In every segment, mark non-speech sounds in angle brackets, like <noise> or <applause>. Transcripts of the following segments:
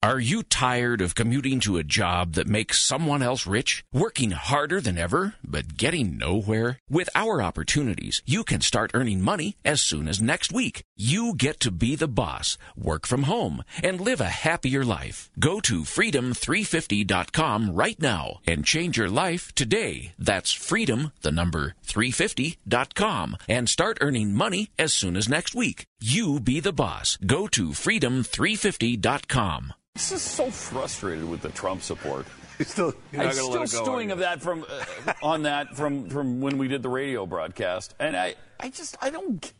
Are you tired of commuting to a job that makes someone else rich? Working harder than ever, but getting nowhere? With our opportunities, you can start earning money as soon as next week. You get to be the boss, work from home, and live a happier life. Go to freedom350.com right now and change your life today. That's freedom, the number 350.com, and start earning money as soon as next week. You be the boss. Go to freedom350.com. This is so frustrated with the Trump support. <laughs> He's still, you're I'm not let still it go, stewing of that from uh, on that from from when we did the radio broadcast, and I I just I don't.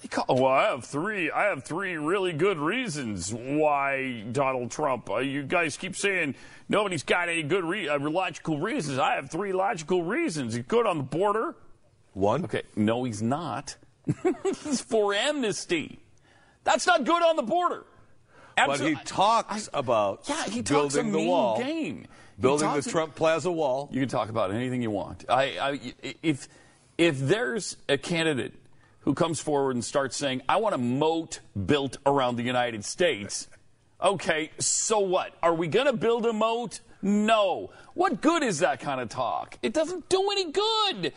They call, well, I have three. I have three really good reasons why Donald Trump. Uh, you guys keep saying nobody's got any good re- uh, logical reasons. I have three logical reasons. He's good on the border. One. Okay, no, he's not. <laughs> he's for amnesty. That's not good on the border. But he talks about yeah, he talks building the wall, game. Building the a- Trump Plaza wall. You can talk about anything you want. I, I, if if there's a candidate who comes forward and starts saying, "I want a moat built around the United States," okay, so what? Are we going to build a moat? No. What good is that kind of talk? It doesn't do any good.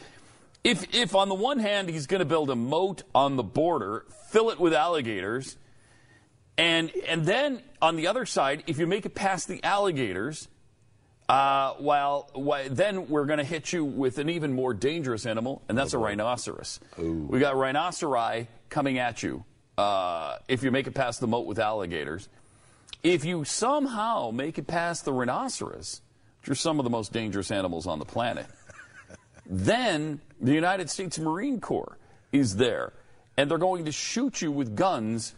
If if on the one hand he's going to build a moat on the border, fill it with alligators. And and then on the other side, if you make it past the alligators, uh, well, why, then we're going to hit you with an even more dangerous animal, and that's a rhinoceros. We got rhinoceri coming at you uh, if you make it past the moat with alligators. If you somehow make it past the rhinoceros, which are some of the most dangerous animals on the planet, <laughs> then the United States Marine Corps is there, and they're going to shoot you with guns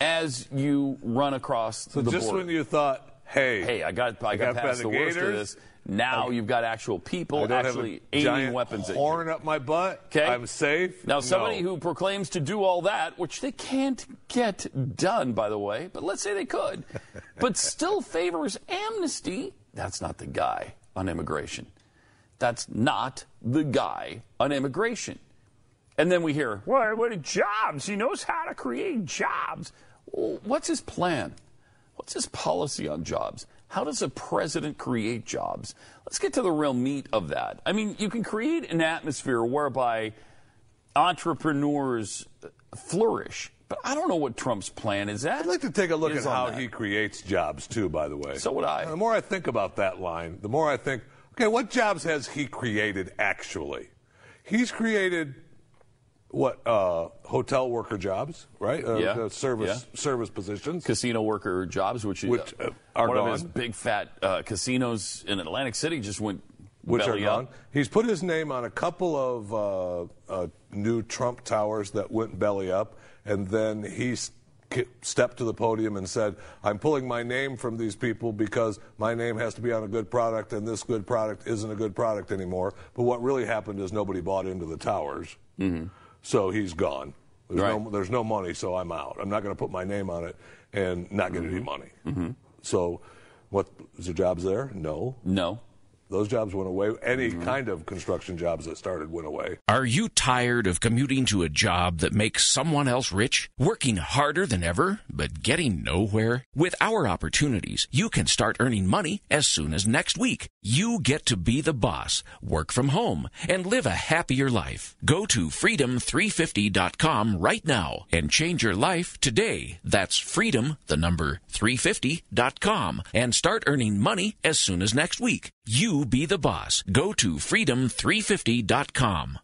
as you run across the border. So the just border. when you thought, hey, hey, I got I got, got past the worst of this. Now I- you've got actual people actually aiming weapons at you. horn up my butt. Okay. I'm safe. Now, somebody No. who proclaims to do all that, which they can't get done, by the way, but let's say they could, <laughs> but still favors amnesty, that's not the guy on immigration. That's not the guy on immigration. And then we hear, well, what are jobs? He knows how to create jobs. What's his plan? What's his policy on jobs? How does a president create jobs? Let's get to the real meat of that. I mean, you can create an atmosphere whereby entrepreneurs flourish, but I don't know what Trump's plan is. At. I'd like to take a look at how that. he creates jobs too. By the way, So would I. And the more I think about that line, the more I think, okay, what jobs has he created actually? He's created what uh, hotel worker jobs, right? Uh, Yeah. uh, service Yeah. service positions. casino worker jobs, which, is- Which, uh, are one of his big fat uh, casinos in Atlantic City just went which are belly gone. up. He's put his name on a couple of uh, uh, new Trump towers that went belly up, and then he s- ki- stepped to the podium and said, "I'm pulling my name from these people because my name has to be on a good product, and this good product isn't a good product anymore." But what really happened is nobody bought into the towers, mm-hmm. so he's gone. There's, Right. no, there's no money, so I'm out. I'm not going to put my name on it and not get any mm-hmm. money. Mm-hmm. So, what is the jobs there? No. No. Those jobs went away. Any mm-hmm. kind of construction jobs that started went away. Are you tired of commuting to a job that makes someone else rich? Working harder than ever, but getting nowhere? With our opportunities, you can start earning money as soon as next week. You get to be the boss, work from home, and live a happier life. Go to freedom350.com right now and change your life today. That's freedom, the number 350.com, and start earning money as soon as next week. You be the boss. Go to freedom350.com.